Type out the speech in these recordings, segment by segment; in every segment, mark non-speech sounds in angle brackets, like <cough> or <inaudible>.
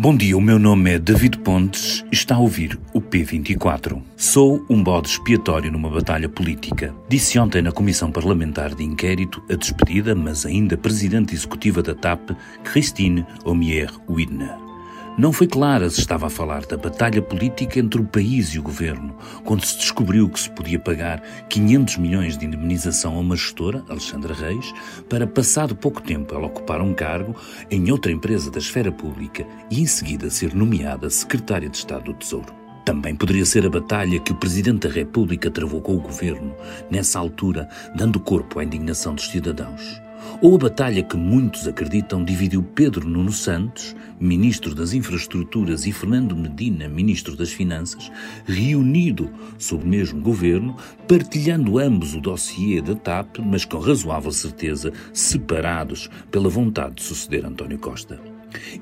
Bom dia, o meu nome é David Pontes e está a ouvir o P24. Sou um bode expiatório numa batalha política. Disse ontem na Comissão Parlamentar de Inquérito a despedida, mas ainda presidente executiva da TAP, Christine Omier-Widner. Não foi clara se estava a falar da batalha política entre o país e o governo, quando se descobriu que se podia pagar 500 milhões de indemnização a uma gestora, Alexandra Reis, para, passado pouco tempo, ela ocupar um cargo em outra empresa da esfera pública e, em seguida, ser nomeada secretária de Estado do Tesouro. Também poderia ser a batalha que o Presidente da República travou com o governo, nessa altura, dando corpo à indignação dos cidadãos. Ou a batalha que muitos acreditam dividiu Pedro Nuno Santos, ministro das Infraestruturas, e Fernando Medina, ministro das Finanças, reunido sob o mesmo governo, partilhando ambos o dossiê da TAP, mas com razoável certeza separados pela vontade de suceder António Costa.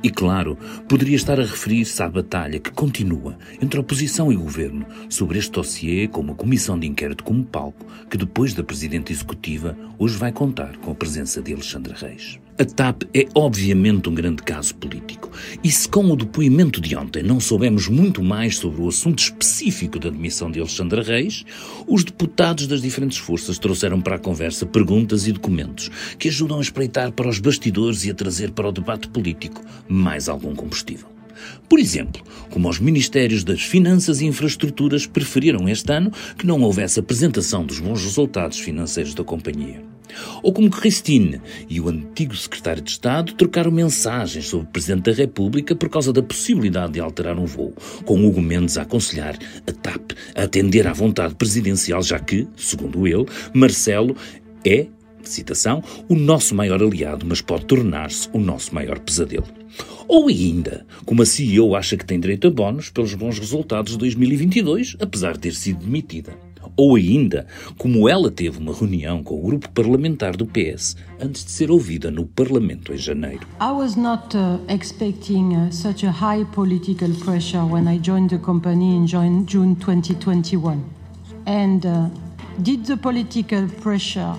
E claro, poderia estar a referir-se à batalha que continua entre oposição e governo sobre este dossiê com uma comissão de inquérito como palco, que depois da Presidente Executiva hoje vai contar com a presença de Alexandre Reis. A TAP é obviamente um grande caso político. E se com o depoimento de ontem não soubemos muito mais sobre o assunto específico da demissão de Alexandre Reis, os deputados das diferentes forças trouxeram para a conversa perguntas e documentos que ajudam a espreitar para os bastidores e a trazer para o debate político mais algum combustível. Por exemplo, como os Ministérios das Finanças e Infraestruturas preferiram este ano que não houvesse apresentação dos bons resultados financeiros da companhia. Ou como Christine e o antigo secretário de Estado trocaram mensagens sobre o Presidente da República por causa da possibilidade de alterar um voo, com Hugo Mendes a aconselhar a TAP a atender à vontade presidencial, já que, segundo ele, Marcelo é, citação, o nosso maior aliado, mas pode tornar-se o nosso maior pesadelo. Ou ainda, como a CEO acha que tem direito a bónus pelos bons resultados de 2022, apesar de ter sido demitida. Ou ainda, como ela teve uma reunião com o grupo parlamentar do PS antes de ser ouvida no Parlamento em janeiro. I was not uh, expecting uh, such a high political pressure when I joined the company in June 2021. And uh, did the political pressure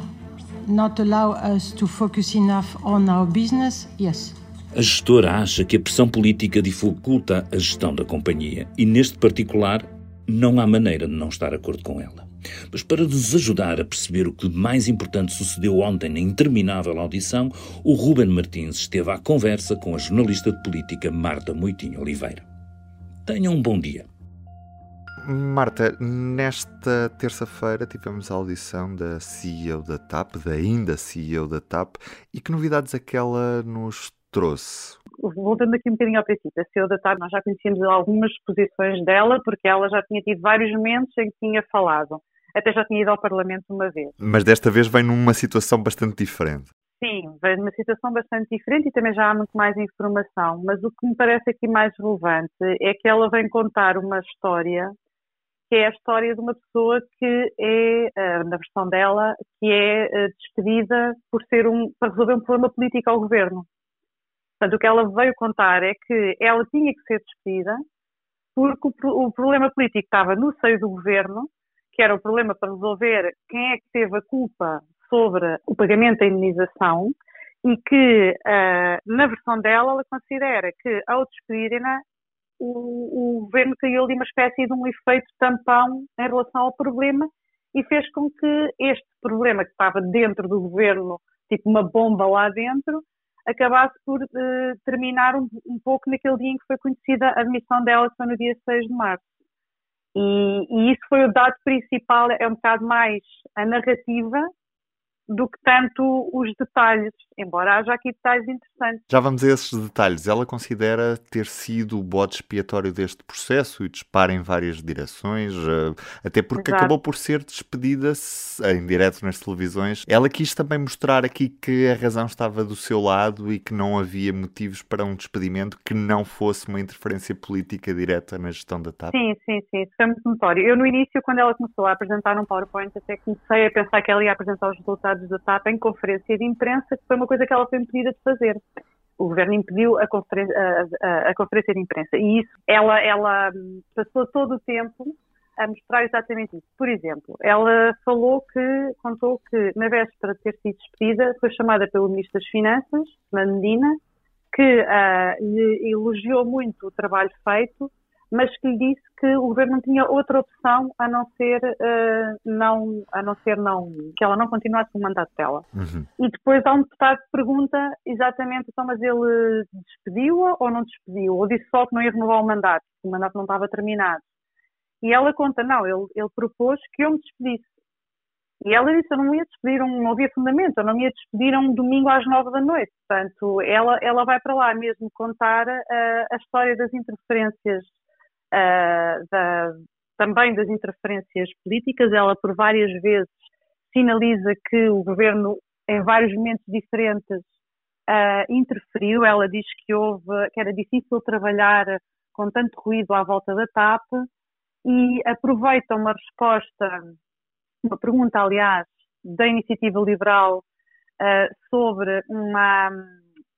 not allow us to focus enough on our business? Yes. A gestora acha que a pressão política dificulta a gestão da companhia e, neste particular, não há maneira de não estar de acordo com ela. Mas para nos ajudar a perceber o que mais importante sucedeu ontem na interminável audição, o Ruben Martins esteve à conversa com a jornalista de política Marta Moitinho Oliveira. Tenham um bom dia. Marta, nesta terça-feira tivemos a audição da CEO da TAP, da ainda CEO da TAP, e que novidades aquela nos trouxe? Voltando aqui um bocadinho ao princípio, a CEO da TAP, nós já conhecíamos algumas posições dela, porque ela já tinha tido vários momentos em que tinha falado. Até já tinha ido ao Parlamento uma vez. Mas desta vez vem numa situação bastante diferente. Sim, vem numa situação bastante diferente e também já há muito mais informação. Mas o que me parece aqui mais relevante é que ela vem contar uma história que é a história de uma pessoa que é, eh, na versão dela, que é eh, despedida por ser um, para resolver um problema político ao governo. Portanto, o que ela veio contar é que ela tinha que ser despedida porque o, o problema político estava no seio do governo, que era o problema para resolver quem é que teve a culpa sobre o pagamento da indenização e que, uh, na versão dela, ela considera que, ao despedirem-na, o, o, governo criou ali uma espécie de um efeito tampão em relação ao problema e fez com que este problema que estava dentro do governo, tipo uma bomba lá dentro, acabasse por uh, terminar um, um, pouco naquele dia em que foi conhecida a admissão dela, foi no dia 6 de março. E, e isso foi o dado principal, é um bocado mais a narrativa do que tanto os detalhes, embora haja aqui detalhes interessantes. Já vamos a esses detalhes. Ela considera ter sido o bode expiatório deste processo e dispara em várias direções, eh, até porque Exato. acabou por ser despedida em direto nas televisões. Ela quis também mostrar aqui que a razão estava do seu lado e que não havia motivos para um despedimento que não fosse uma interferência política direta na gestão da TAP. Sim, sim, sim, isso foi muito notório. Eu no início, quando ela começou a apresentar um PowerPoint, até comecei a pensar que ela ia apresentar os resultados dados da TAP em conferência de imprensa, que foi uma coisa que ela foi impedida de fazer. O governo impediu a conferência, a, a, a conferência de imprensa. E isso, ela, ela passou todo o tempo a mostrar exatamente isso. Por exemplo, ela falou que, contou que na véspera de ter sido despedida, foi chamada pelo Ministro das Finanças, Medina, que uh, lhe elogiou muito o trabalho feito, mas que lhe disse que o governo não tinha outra opção a não ser uh, não, a não ser não, que ela não continuasse o mandato dela. Uhum. E depois há um deputado que pergunta exatamente, então, mas ele despediu-a ou não despediu? Ou disse só que não ia renovar o mandato, que o mandato não estava terminado. E ela conta, não, ele, ele propôs que eu me despedisse. E ela disse, eu não ia despedir, um, não havia fundamento, eu não me ia despedir um domingo às nove da noite. Portanto, ela, ela vai para lá mesmo contar uh, a história das interferências, uh, da, também das interferências políticas. Ela, por várias vezes, sinaliza que o governo, em vários momentos diferentes, uh, interferiu. Ela diz que houve, que era difícil trabalhar com tanto ruído à volta da TAP e aproveita uma resposta, uma pergunta, aliás, da Iniciativa Liberal uh, sobre uma,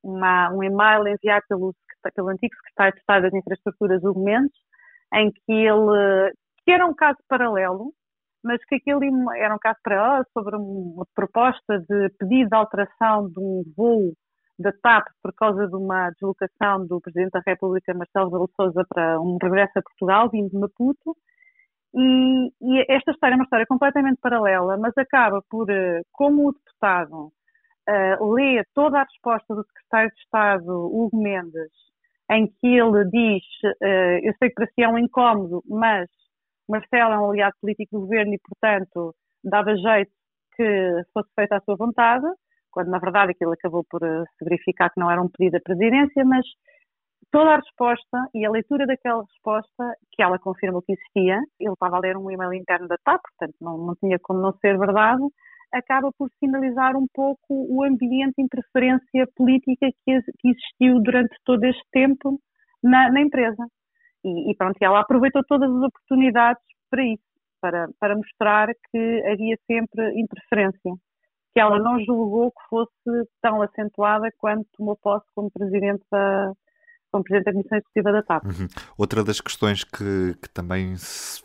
uma, um e-mail enviado pelo, pelo antigo secretário de Estado das Infraestruturas, Hugo Mendes, em que ele, que era um caso paralelo, mas que aquele era um caso paralelo sobre uma proposta de pedido de alteração de um voo da TAP por causa de uma deslocação do Presidente da República, Marcelo Rebelo Sousa, para um regresso a Portugal, vindo de Maputo. E, e, esta história é uma história completamente paralela, mas acaba por, eh, como o deputado uh, lê toda a resposta do secretário de Estado, Hugo Mendes, em que ele diz: uh, Eu sei que para si é um incómodo, mas Marcelo é um aliado político do governo e, portanto, dava jeito que fosse feita a sua vontade quando na verdade aquilo acabou por eh, se verificar que não era um pedido da presidência, mas toda a resposta e a leitura daquela resposta, que ela confirmou que existia, ele estava a ler um e-mail interno da TAP, portanto não, não tinha como não ser verdade, acaba por sinalizar um pouco o ambiente de interferência política que, existiu durante todo este tempo na, na empresa. E, e, pronto, ela aproveitou todas as oportunidades para isso, para, para mostrar que havia sempre interferência que ela não julgou que fosse tão acentuada quanto tomou posse como presidente da, como Presidente da Comissão Executiva da TAP. Uhum. Outra das questões que, que, também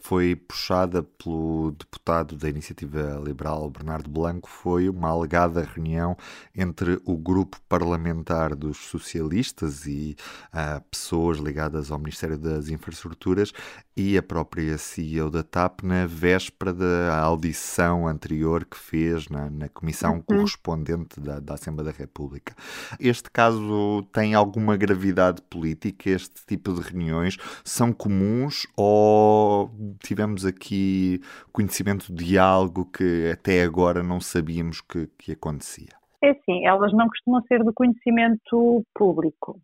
foi puxada pelo deputado da Iniciativa Liberal, Bernardo Blanco, foi uma alegada reunião entre o grupo parlamentar dos socialistas e uh, pessoas ligadas ao Ministério das Infraestruturas e a própria CEO da TAP na véspera da audição anterior que fez na, na comissão uhum. correspondente da, da Assembleia da República. Este caso tem alguma gravidade política, este tipo de reuniões são comuns ou tivemos aqui conhecimento de algo que até agora não sabíamos que, que acontecia? É sim, elas não costumam ser do conhecimento público.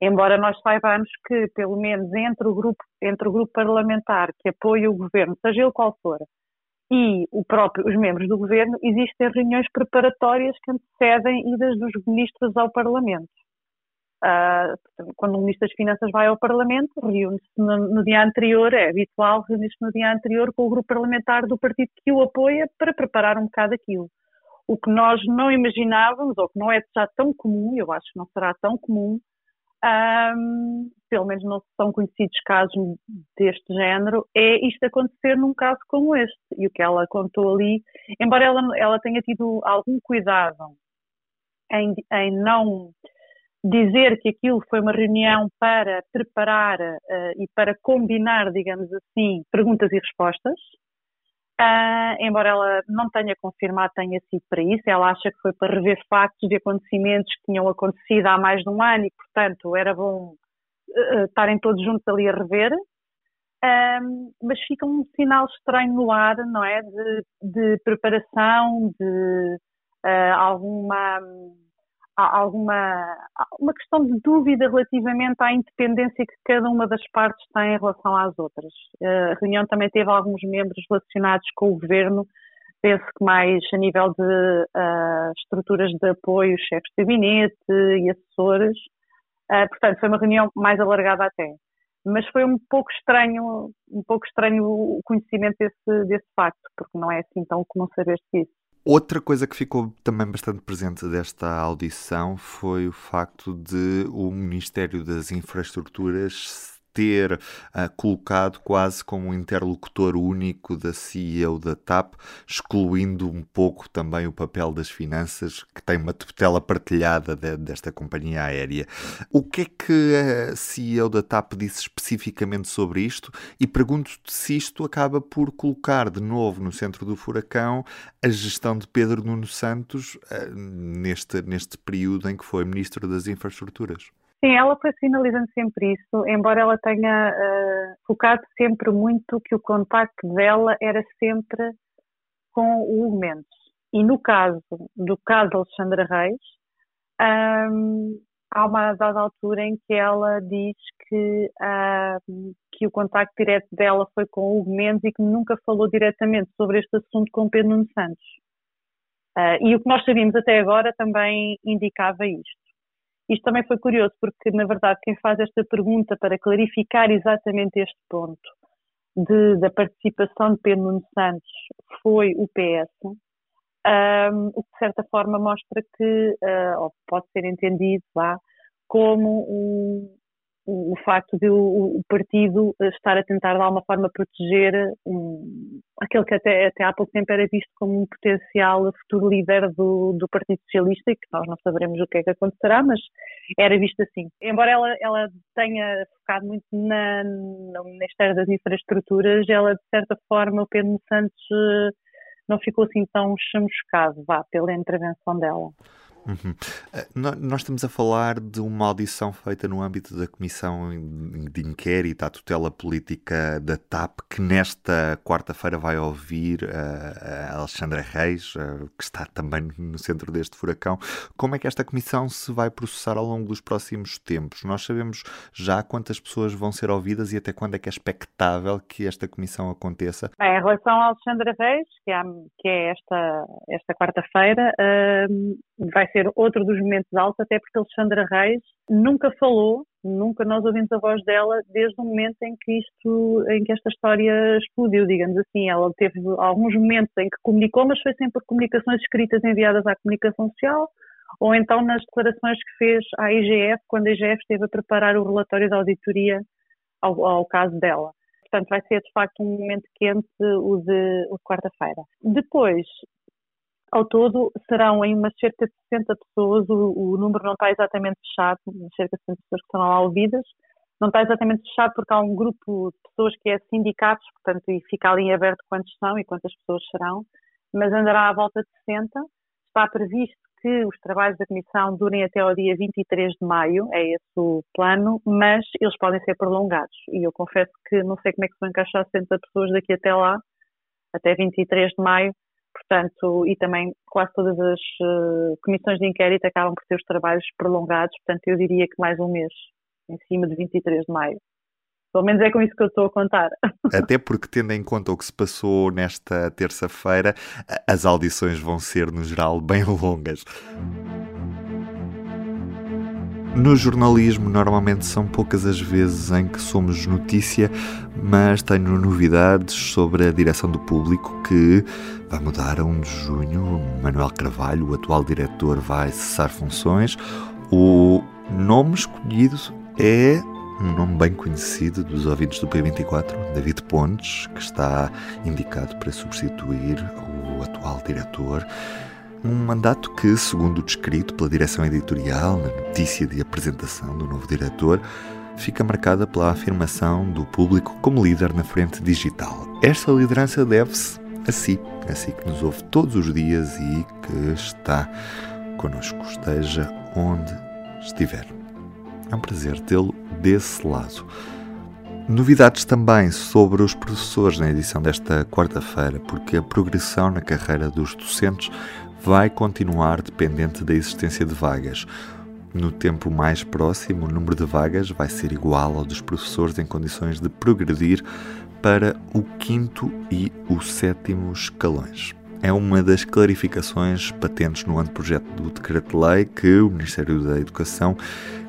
Embora nós saibamos que, pelo menos entre o grupo, entre o grupo parlamentar que apoia o governo, seja ele qual for, e o próprio, os membros do governo, existem reuniões preparatórias que antecedem idas dos ministros ao Parlamento. Uh, quando o Ministro das Finanças vai ao Parlamento, reúne-se no, no, dia anterior, é habitual reunir-se no dia anterior com o grupo parlamentar do partido que o apoia para preparar um bocado aquilo. O que nós não imaginávamos, ou que não é já tão comum, eu acho que não será tão comum, um, pelo menos não são conhecidos casos deste género, é isto acontecer num caso como este. E o que ela contou ali, embora ela, ela tenha tido algum cuidado em, em não dizer que aquilo foi uma reunião para preparar uh, e para combinar, digamos assim, perguntas e respostas. Uh, embora ela não tenha confirmado tenha sido para isso, ela acha que foi para rever factos de acontecimentos que tinham acontecido há mais de um ano e, portanto, era bom uh, estarem todos juntos ali a rever. mas fica um sinal estranho no ar, não é? De, de preparação, de uh, alguma alguma uma questão de dúvida relativamente à independência que cada uma das partes tem em relação às outras. A reunião também teve alguns membros relacionados com o governo, penso que mais a nível de uh, estruturas de apoio, chefes de gabinete e assessores. Uh, portanto, foi uma reunião mais alargada até. Mas foi um pouco estranho, um pouco estranho o conhecimento desse, desse facto, porque não é assim tão comum saber-se isso. Outra coisa que ficou também bastante presente desta audição foi o facto de o Ministério das Infraestruturas ter uh, colocado quase como um interlocutor único da CEO da TAP, excluindo um pouco também o papel das finanças, que tem uma tutela partilhada de, desta companhia aérea. O que é que a CEO da TAP disse especificamente sobre isto? E pergunto-te se isto acaba por colocar de novo no centro do furacão a gestão de Pedro Nuno Santos uh, neste, neste período em que foi Ministro das Infraestruturas. Sim, ela foi sinalizando sempre isso, embora ela tenha uh, focado sempre muito que o contacto dela era sempre com o Mendes. E no caso do caso Alexandra Reis, um, há uma dada altura em que ela diz que, uh, que o contacto direto dela foi com o Hugo Mendes e que nunca falou diretamente sobre este assunto com Pedro Nuno Santos. Uh, e o que nós sabíamos até agora também indicava isto. Isto também foi curioso, porque, na verdade, quem faz esta pergunta para clarificar exatamente este ponto de, da participação de Pedro Nuno Santos foi o PS, um, o que de certa forma mostra que, uh, ou pode ser entendido lá, como um, o, facto de o, partido estar a tentar de alguma forma proteger um, aquele que até, até há pouco tempo era visto como um potencial futuro líder do, do Partido Socialista e que nós não saberemos o que é que acontecerá, mas era visto assim. Embora ela, ela tenha focado muito na, no Ministério das Infraestruturas, ela de certa forma, o Pedro Santos eh, não ficou assim tão chamuscado, vá, pela intervenção dela. Uhum. Eh, nós estamos a falar de uma audição feita no âmbito da Comissão de Inquérito à Tutela Política da TAP, que nesta quarta-feira vai ouvir uh, a Alexandra Reis, uh, que está também no centro deste furacão. Como é que esta comissão se vai processar ao longo dos próximos tempos? Nós sabemos já quantas pessoas vão ser ouvidas e até quando é que é expectável que esta comissão aconteça? Bem, em relação a Alexandra Reis, que é, que é esta, esta quarta-feira, uh, vai ser outro dos momentos altos, até porque Alexandra Reis nunca falou, nunca nós ouvimos a voz dela desde o momento em que isto, em que esta história explodiu, digamos assim. Ela teve alguns momentos em que comunicou, mas foi sempre comunicações escritas enviadas à comunicação social, ou então nas declarações que fez à IGF, quando a IGF esteve a preparar o relatório da auditoria ao, ao caso dela. Portanto, vai ser de facto um momento quente o de, de quarta-feira. Depois, ao todo, serão em umas cerca de 60 pessoas, o, o número não está exatamente fechado, cerca de 60 pessoas que estão lá ouvidas, não está exatamente fechado porque há um grupo de pessoas que é sindicatos, portanto, e fica ali aberto quantos são e quantas pessoas serão, mas andará à volta de 60. Está previsto que os trabalhos da Comissão durem até ao dia 23 de maio, é esse o plano, mas eles podem ser prolongados. E eu confesso que não sei como é que vão encaixar 60 pessoas daqui até lá, até 23 de maio, portanto, e também quase todas as uh, comissões de inquérito acabam por ter os trabalhos prolongados, portanto, eu diria que mais um mês, em cima de 23 de maio. Pelo menos é com isso que eu estou a contar. <laughs> Até porque, tendo em conta o que se passou nesta terça-feira, as audições vão ser, no geral, bem <laughs> longas. No jornalismo, normalmente são poucas as vezes em que somos notícia, mas tenho novidades sobre a direção do público que vai mudar a 1 de junho. Manuel Carvalho, o atual diretor, vai cessar funções. O nome escolhido é um nome bem conhecido dos ouvintes do P24, David Pontes, que está indicado para substituir o atual diretor. Um mandato que, segundo descrito pela direção editorial na notícia de apresentação do novo diretor, fica marcada pela afirmação do público como líder na frente digital. Esta liderança deve-se a si, a si que nos ouve todos os dias e que está connosco, esteja onde estiver. É um prazer tê-lo desse lado. Novidades também sobre os professores na edição desta quarta-feira, porque a progressão na carreira dos docentes vai continuar dependente da existência de vagas. No tempo mais próximo, o número de vagas vai ser igual ao dos professores em condições de progredir para o quinto e o sétimo escalões. É uma das clarificações patentes no anteprojeto do Decreto-Lei que o Ministério da Educação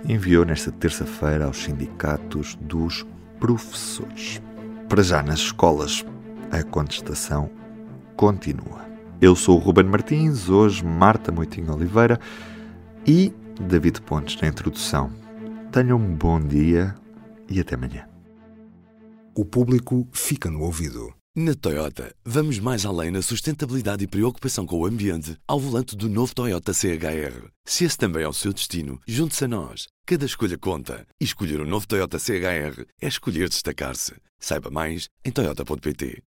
enviou nesta terça-feira aos sindicatos dos professores. Para já nas escolas, a contestação continua. Eu sou o Ruben Martins, hoje Marta Moitinho Oliveira e David Pontes na introdução. Tenham um bom dia e até amanhã. O público fica no ouvido. Na Toyota, vamos mais além na sustentabilidade e preocupação com o ambiente ao volante do novo Toyota CHR. Se esse também é o seu destino, junte-se a nós. Cada escolha conta. E escolher o um novo Toyota CHR é escolher destacar-se. Saiba mais em Toyota.pt.